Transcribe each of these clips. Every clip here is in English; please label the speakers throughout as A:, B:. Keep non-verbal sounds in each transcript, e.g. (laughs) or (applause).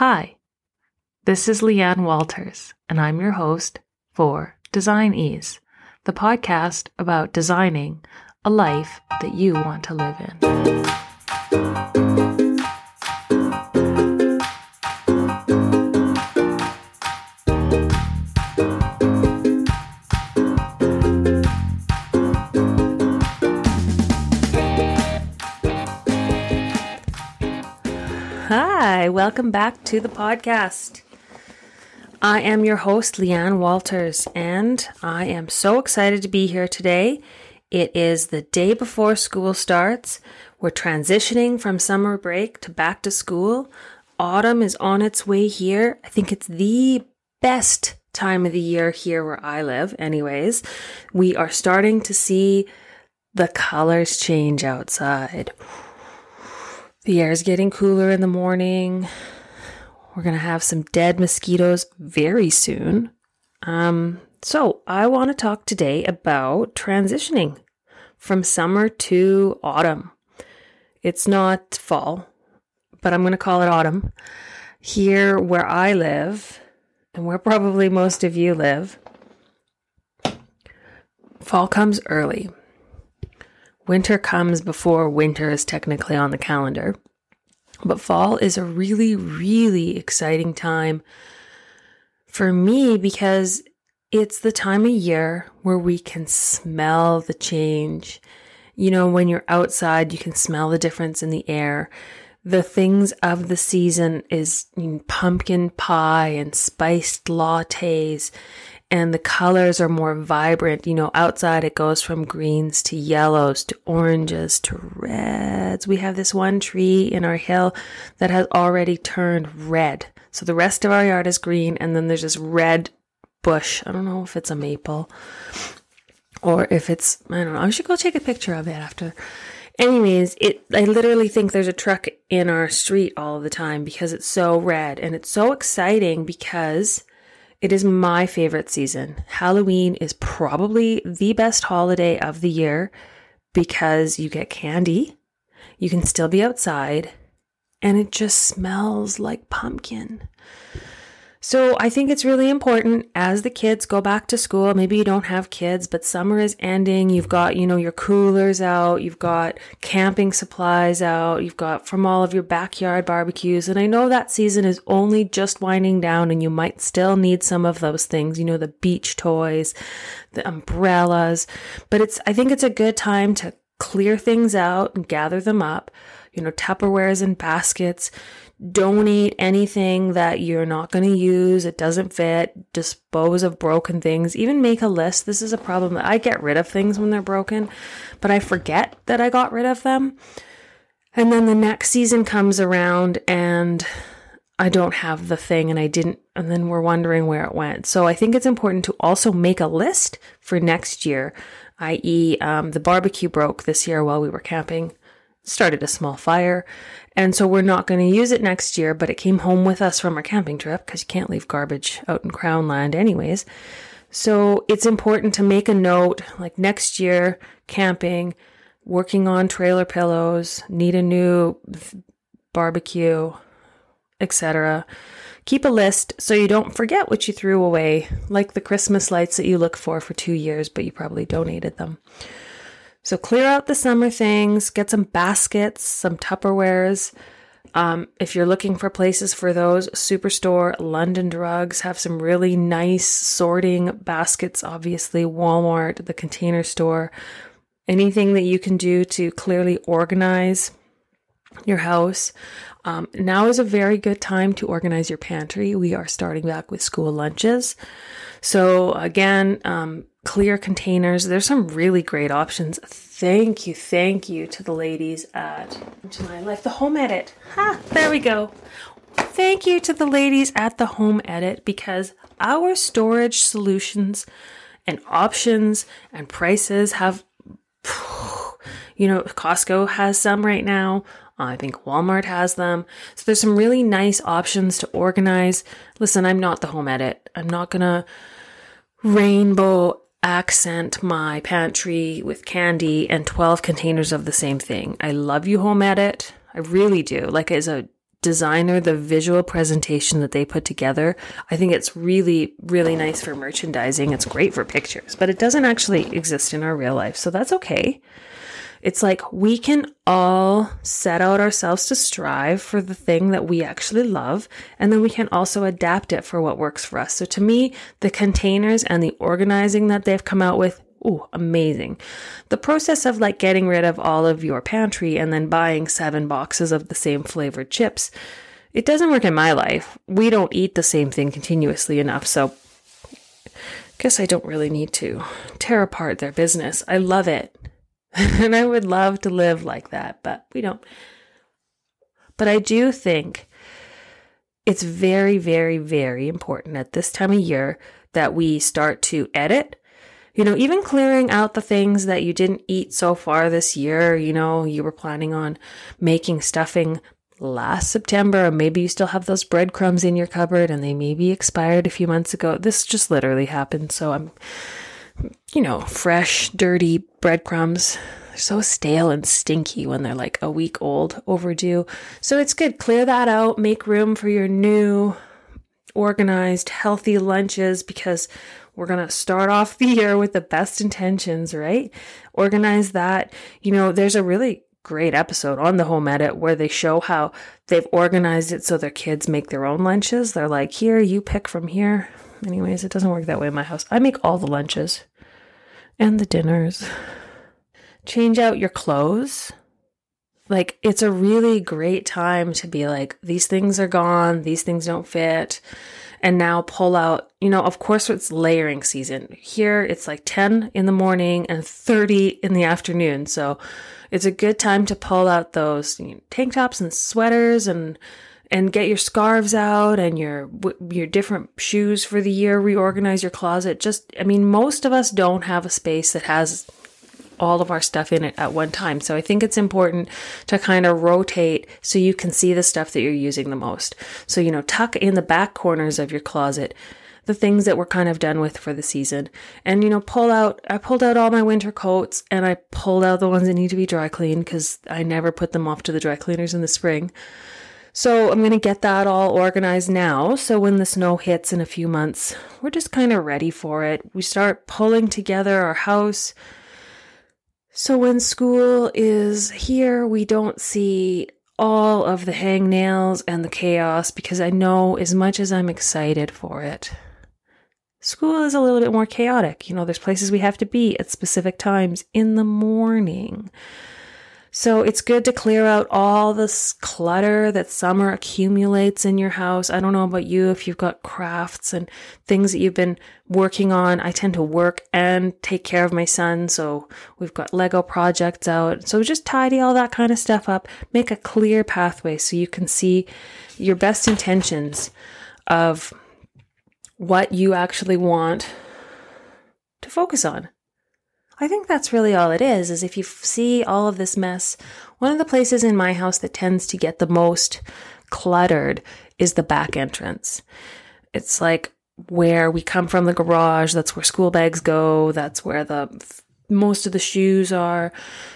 A: Hi, this is Leeanne Walters, and I'm your host for Design Ease, the podcast about designing a life that you want to live in. Hi, welcome back to the podcast. I am your host, Leeanne Walters, and I am so excited to be here today. It is the day before school starts. We're transitioning from summer break to back to school. Autumn is on its way here. I think it's the best time of the year here where I live, anyways. We are starting to see the colors change outside. The air is getting cooler in the morning. We're going to have some dead mosquitoes very soon. Um, so, I want to talk today about transitioning from summer to autumn. It's not fall, but I'm going to call it autumn. Here where I live, and where probably most of you live, fall comes early. Winter comes before winter is technically on the calendar. But fall is a really, really exciting time for me because it's the time of year where we can smell the change. You know, when you're outside, you can smell the difference in the air. The things of the season is pumpkin pie and spiced lattes and the colors are more vibrant. You know, outside it goes from greens to yellows to oranges to reds. We have this one tree in our hill that has already turned red. So the rest of our yard is green, and then there's this red bush. I don't know if it's a maple or if it's, I don't know. I should go take a picture of it after. Anyways, it I literally think there's a truck in our street all the time because it's so red and it's so exciting because it is my favorite season. Halloween is probably the best holiday of the year because you get candy, you can still be outside, and it just smells like pumpkin. So I think it's really important as the kids go back to school. Maybe you don't have kids, but summer is ending. You've got, you know, your coolers out. You've got camping supplies out. You've got from all of your backyard barbecues. And I know that season is only just winding down and you might still need some of those things, you know, the beach toys, the umbrellas, but it's, I think it's a good time to clear things out and gather them up, you know, Tupperwares and baskets donate anything that you're not going to use, it doesn't fit, dispose of broken things, even make a list. This is a problem. I get rid of things when they're broken, but I forget that I got rid of them. And then the next season comes around and I don't have the thing and I didn't, and then we're wondering where it went. So I think it's important to also make a list for next year, i.e., um, the barbecue broke this year while we were camping started a small fire. And so we're not going to use it next year, but it came home with us from our camping trip because you can't leave garbage out in Crown Land, anyways. So it's important to make a note like next year, camping, working on trailer pillows, need a new barbecue, etc. Keep a list so you don't forget what you threw away, like the Christmas lights that you look for for two years, but you probably donated them. So clear out the summer things, get some baskets, some Tupperwares. Um, if you're looking for places for those, Superstore, London Drugs have some really nice sorting baskets. Obviously, Walmart, the container store, anything that you can do to clearly organize your house. Um, now is a very good time to organize your pantry. We are starting back with school lunches. So, again, um, clear containers. There's some really great options. Thank you, thank you to the ladies at Into My Life, the Home Edit. Ha, there we go. Thank you to the ladies at the Home Edit because our storage solutions and options and prices have, (sighs) you know, Costco has some right now. Uh, I think Walmart has them. So there's some really nice options to organize. Listen, I'm not the home edit. I'm not going to rainbow accent my pantry with candy and 12 containers of the same thing. I love you home edit. I really do. Like as a designer, the visual presentation that they put together, I think it's really, really nice for merchandising. It's great for pictures, but it doesn't actually exist in our real life. So that's okay. It's like we can all set out ourselves to strive for the thing that we actually love, and then we can also adapt it for what works for us. So to me, the containers and the organizing that they've come out with Ooh, amazing. The process of like getting rid of all of your pantry and then buying seven boxes of the same flavored chips, it doesn't work in my life. We don't eat the same thing continuously enough, so I guess I don't really need to tear apart their business. I love it. (laughs) and I would love to live like that, but we don't. But I do think it's very, very, very important at this time of year that we start to edit. You know, even clearing out the things that you didn't eat so far this year. You know, you were planning on making stuffing last September, or maybe you still have those breadcrumbs in your cupboard and they maybe expired a few months ago. This just literally happened. So I'm you know, fresh, dirty breadcrumbs. They're so stale and stinky when they're like a week old, overdue. So it's good. Clear that out, make room for your new, organized, healthy lunches because we're going to start off the year with the best intentions, right? Organize that. You know, there's a really great episode on the home edit where they show how they've organized it so their kids make their own lunches. They're like, here, you pick from here. Anyways, it doesn't work that way in my house. I make all the lunches and the dinners. Change out your clothes. Like, it's a really great time to be like, these things are gone, these things don't fit. And now pull out, you know, of course, it's layering season. Here, it's like 10 in the morning and 30 in the afternoon. So it's a good time to pull out those you know, tank tops and sweaters and and get your scarves out and your your different shoes for the year reorganize your closet. Just i mean most of us don't have a space that has all of our stuff in it at one time. So i think it's important to kind of rotate so you can see the stuff that you're using the most. So you know tuck in the back corners of your closet the things that we're kind of done with for the season. And you know pull out i pulled out all my winter coats and i pulled out the ones that need to be dry cleaned because i never put them off to the dry cleaners in the spring so I'm going to get that all organized now. So when the snow hits in a few months, we're just kind of ready for it. We start pulling together our house. So when school is here, we don't see all of the hangnails and the chaos because I know as much as I'm excited for it, school is a little bit more chaotic. You know, there's places we have to be at specific times in the morning. So it's good to clear out all this clutter that summer accumulates in your house. I don't know about you if you've got crafts and things that you've been working on. I tend to work and take care of my son. So we've got Lego projects out. So just tidy all that kind of stuff up. Make a clear pathway so you can see your best intentions of what you actually want to focus on. I think that's really all it is, is if you see all of this mess, one of the places in my house that tends to get the most cluttered is the back entrance. It's like where we come from the garage, that's where school bags go, that's where the most of the shoes are.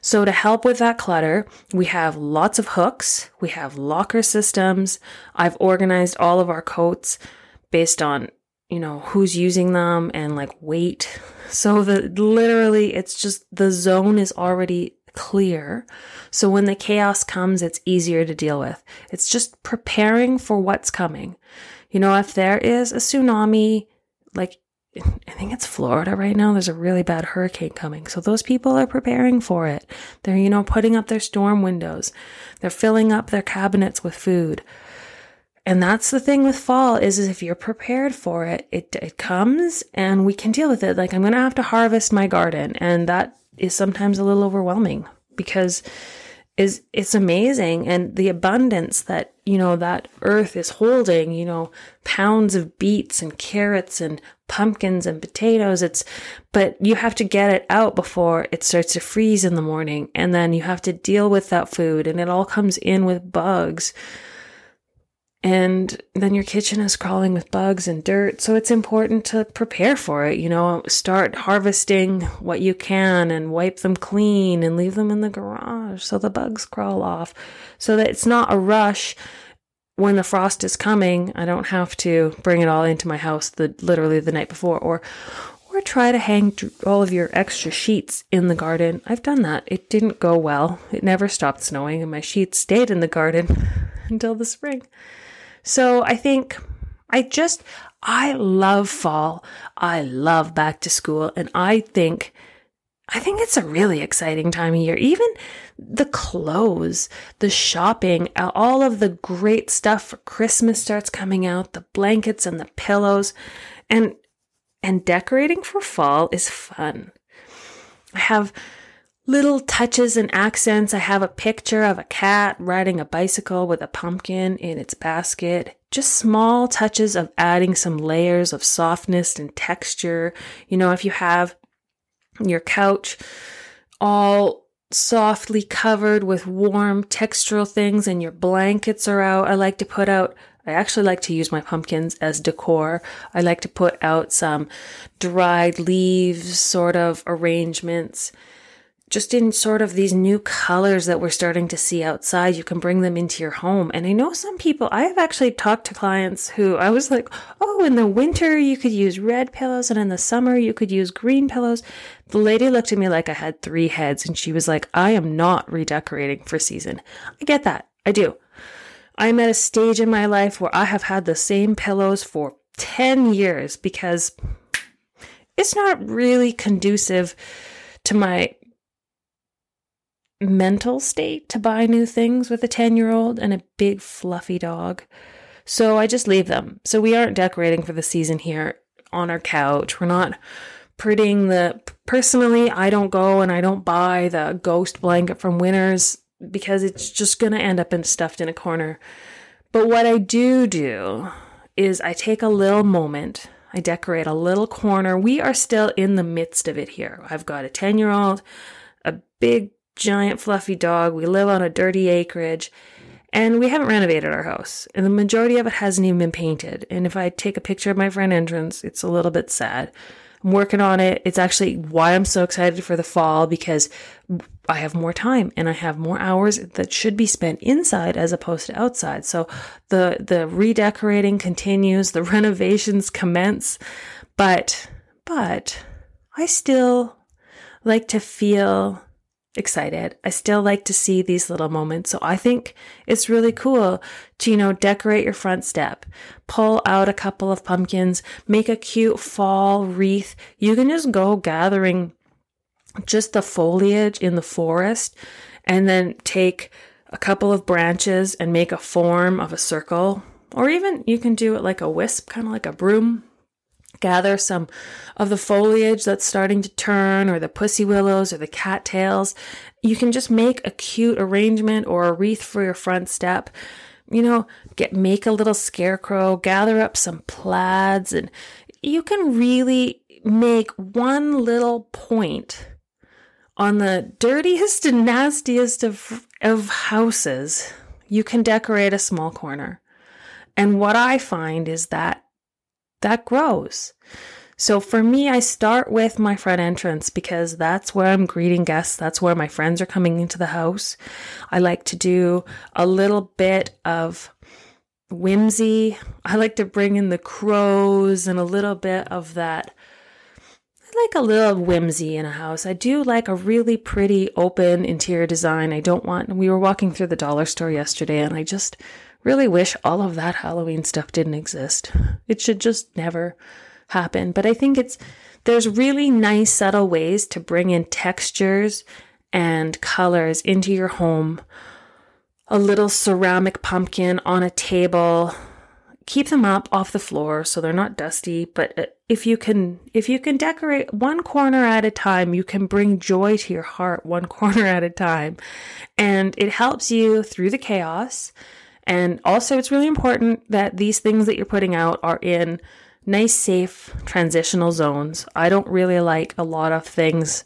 A: So to help with that clutter, we have lots of hooks, we have locker systems. I've organized all of our coats based on you know, who's using them and like weight. (laughs) So that literally it's just the zone is already clear. So when the chaos comes, it's easier to deal with. It's just preparing for what's coming. You know, if there is a tsunami, like I think it's Florida right now, there's a really bad hurricane coming. So those people are preparing for it. They're, you know, putting up their storm windows. They're filling up their cabinets with food. And that's the thing with fall is, is if you're prepared for it, it, it comes and we can deal with it. Like I'm going to have to harvest my garden. And that is sometimes a little overwhelming because is it's amazing and the abundance that you know that earth is holding you know pounds of beets and carrots and pumpkins and potatoes it's but you have to get it out before it starts to freeze in the morning and then you have to deal with that food and it all comes in with bugs and then your kitchen is crawling with bugs and dirt. So it's important to prepare for it. You know, start harvesting what you can and wipe them clean and leave them in the garage so the bugs crawl off so that it's not a rush when the frost is coming, I don't have to bring it all into my house the literally the night before or or try to hang all of your extra sheets in the garden. I've done that. It didn't go well. It never stopped snowing and my sheets stayed in the garden (laughs) until the spring. So I think I just I love fall. I love back to school and I think I think it's a really exciting time of year. Even the clothes, the shopping, all of the great stuff for Christmas starts coming out, the blankets and the pillows, and and decorating for fall is fun. I have little touches and accents. I have a picture of a cat riding a bicycle with a pumpkin in its basket. Just small touches of adding some layers of softness and texture. You know, if you have your couch all softly covered with warm textural things and your blankets are out. I like to put out I actually like to use my pumpkins as decor. I like to put out some dried leaves sort of arrangements just in sort of these new colors that we're starting to see outside, you can bring them into your home. And I know some people, I have actually talked to clients who I was like, oh, in the winter you could use red pillows, and in the summer you could use green pillows. The lady looked at me like I had three heads, and she was like, I am not redecorating for season. I get that. I do. I'm at a stage in my life where I have had the same pillows for 10 years because it's not really conducive to my mental state to buy new things with a 10 year old and a big fluffy dog. So I just leave them. So we aren't decorating for the season here on our couch. We're not prettying the. Personally, I don't go and I don't buy the ghost blanket from Winners because it's just going to end up in stuffed in a corner. But what I do do is I take a little moment. I decorate a little corner. We are still in the midst of it here. I've got a 10 year old, a big giant fluffy dog. We live on a dirty acreage and we haven't renovated our house. And the majority of it hasn't even been painted. And if I take a picture of my front entrance, it's a little bit sad. I'm working on it. It's actually why I'm so excited for the fall because I have more time and I have more hours that should be spent inside as opposed to outside. So the the redecorating continues, the (laughs) renovations commence, but but I still like to feel excited. I still like to see these little moments. So I think it's really cool to, you know, decorate your front step, pull out a couple of pumpkins, make a cute fall wreath. You can just go gathering just the foliage in the forest and then take a couple of branches and make a form of a circle. Or even you can do it like a wisp, kind of like a broom gather some of the foliage that's starting to turn or the pussy willows or the cattails. You can just make a cute arrangement or a wreath for your front step. You know, get make a little scarecrow, gather up some plaids and you can really make one little point on the dirtiest and nastiest of of houses. You can decorate a small corner. And what I find is that that grows. So for me, I start with my front entrance because that's where I'm greeting guests. That's where my friends are coming into the house. I like to do a little bit of whimsy. I like to bring in the crows and a little bit of that. I like a little whimsy in a house. I do like a really pretty open interior design. I don't want, we were walking through the dollar store yesterday and I just really wish all of that Halloween stuff didn't exist. It should just never happen. But I think it's there's really nice subtle ways to bring in textures and colors into your home. A little ceramic pumpkin on a table. Keep them up off the floor so they're not dusty, but uh, if you can if you can decorate one corner at a time, you can bring joy to your heart one (laughs) corner at a time. And it helps you through the chaos and also, it's really important that these things that you're putting out are in nice, safe transitional zones. I don't really like a lot of things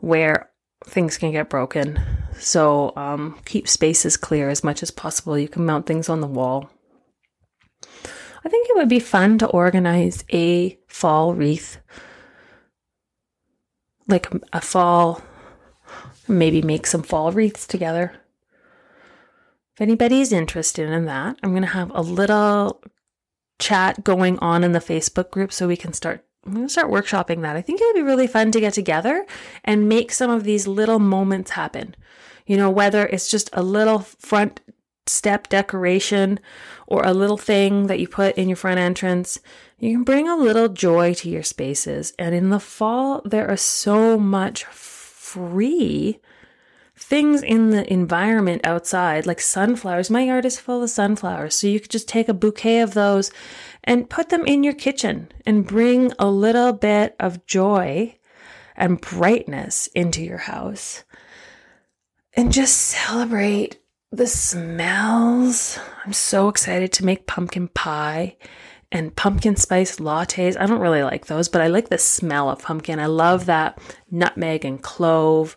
A: where things can get broken. So um, keep spaces clear as much as possible. You can mount things on the wall. I think it would be fun to organize a fall wreath, like a fall, maybe make some fall wreaths together if anybody's interested in that, I'm going to have a little chat going on in the Facebook group so we can start I'm going to start workshopping that. I think it would be really fun to get together and make some of these little moments happen. You know, whether it's just a little front step decoration or a little thing that you put in your front entrance, you can bring a little joy to your spaces. And in the fall, there are so much free things in the environment outside, like sunflowers. My yard is full of sunflowers. So you could just take a bouquet of those and put them in your kitchen and bring a little bit of joy and brightness into your house. And just celebrate the smells. I'm so excited to make pumpkin pie and pumpkin spice lattes. I don't really like those, but I like the smell of pumpkin. I love that nutmeg and clove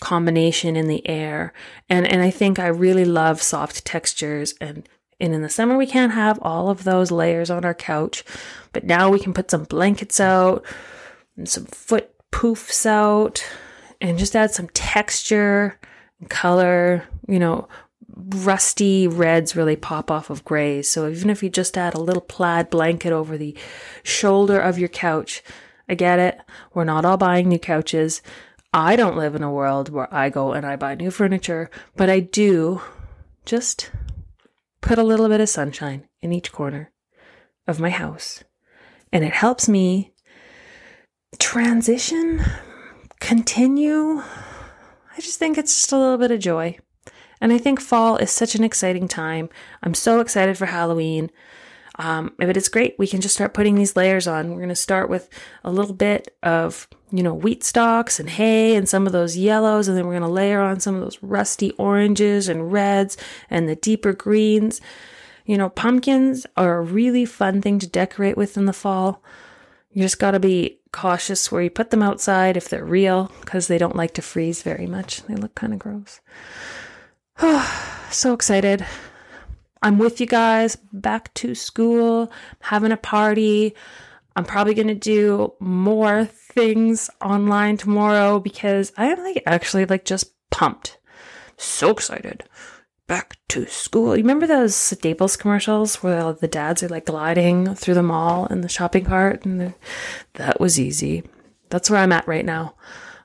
A: combination in the air. And and I think I really love soft textures and and in the summer we can't have all of those layers on our couch, but now we can put some blankets out and some foot poofs out and just add some texture and color, you know, rusty reds really pop off of grays. So even if you just add a little plaid blanket over the shoulder of your couch, I get it. We're not all buying new couches. I don't live in a world where I go and I buy new furniture, but I do just put a little bit of sunshine in each corner of my house. And it helps me transition, continue. I just think it's just a little bit of joy. And I think fall is such an exciting time. I'm so excited for Halloween. Um, but it's great. We can just start putting these layers on. We're going to start with a little bit of, you know, wheat stalks and hay and some of those yellows. And then we're going to layer on some of those rusty oranges and reds and the deeper greens. You know, pumpkins are a really fun thing to decorate with in the fall. You just got to be cautious where you put them outside if they're real because they don't like to freeze very much. They look kind of gross. Oh, (sighs) so excited. I'm with you guys back to school, having a party. I'm probably going to do more things online tomorrow because I am like actually like just pumped. So excited. Back to school. You remember those Staples commercials where the dads are like gliding through the mall in the shopping cart? And that was easy. That's where I'm at right now.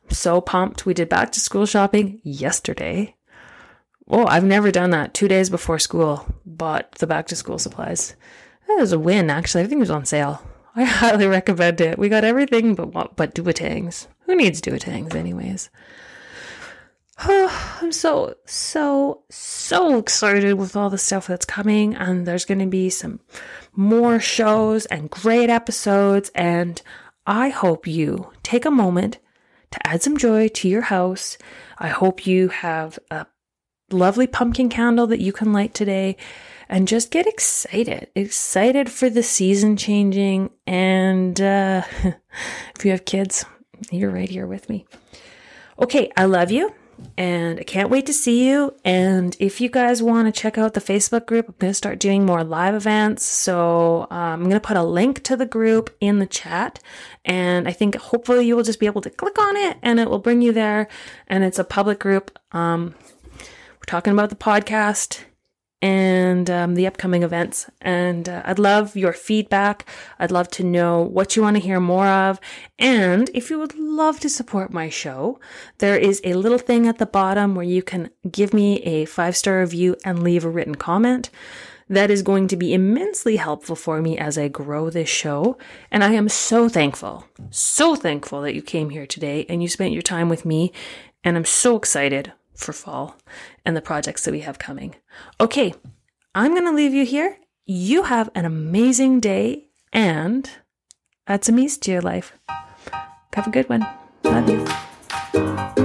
A: I'm so pumped. We did back to school shopping yesterday. Oh, I've never done that. Two days before school, bought the back to school supplies. That was a win, actually. Everything was on sale. I highly recommend it. We got everything but but Duotangs. Who needs Duotangs, anyways? Oh, (sighs) I'm so so so excited with all the stuff that's coming, and there's going to be some more shows and great episodes. And I hope you take a moment to add some joy to your house. I hope you have a lovely pumpkin candle that you can light today and just get excited excited for the season changing and uh, (laughs) if you have kids you're right here with me okay i love you and I can't wait to see you. And if you guys want to check out the Facebook group, I'm going to start doing more live events. So um, I'm going to put a link to the group in the chat. And I think hopefully you will just be able to click on it and it will bring you there. And it's a public group. Um, we're talking about the podcast and um, the upcoming events. And uh, I'd love your feedback. I'd love to know what you want to hear more of. And if you would love to support my show, there is a little thing at the bottom where you can give me a five star review and leave a written comment. That is going to be immensely helpful for me as I grow this show. And I am so thankful, so thankful that you came here today and you spent your time with me. And I'm so excited for fall and the projects that we have coming. Okay, I'm going to leave you here. You have an amazing day and add some ease to your life. Have a good one. Love you.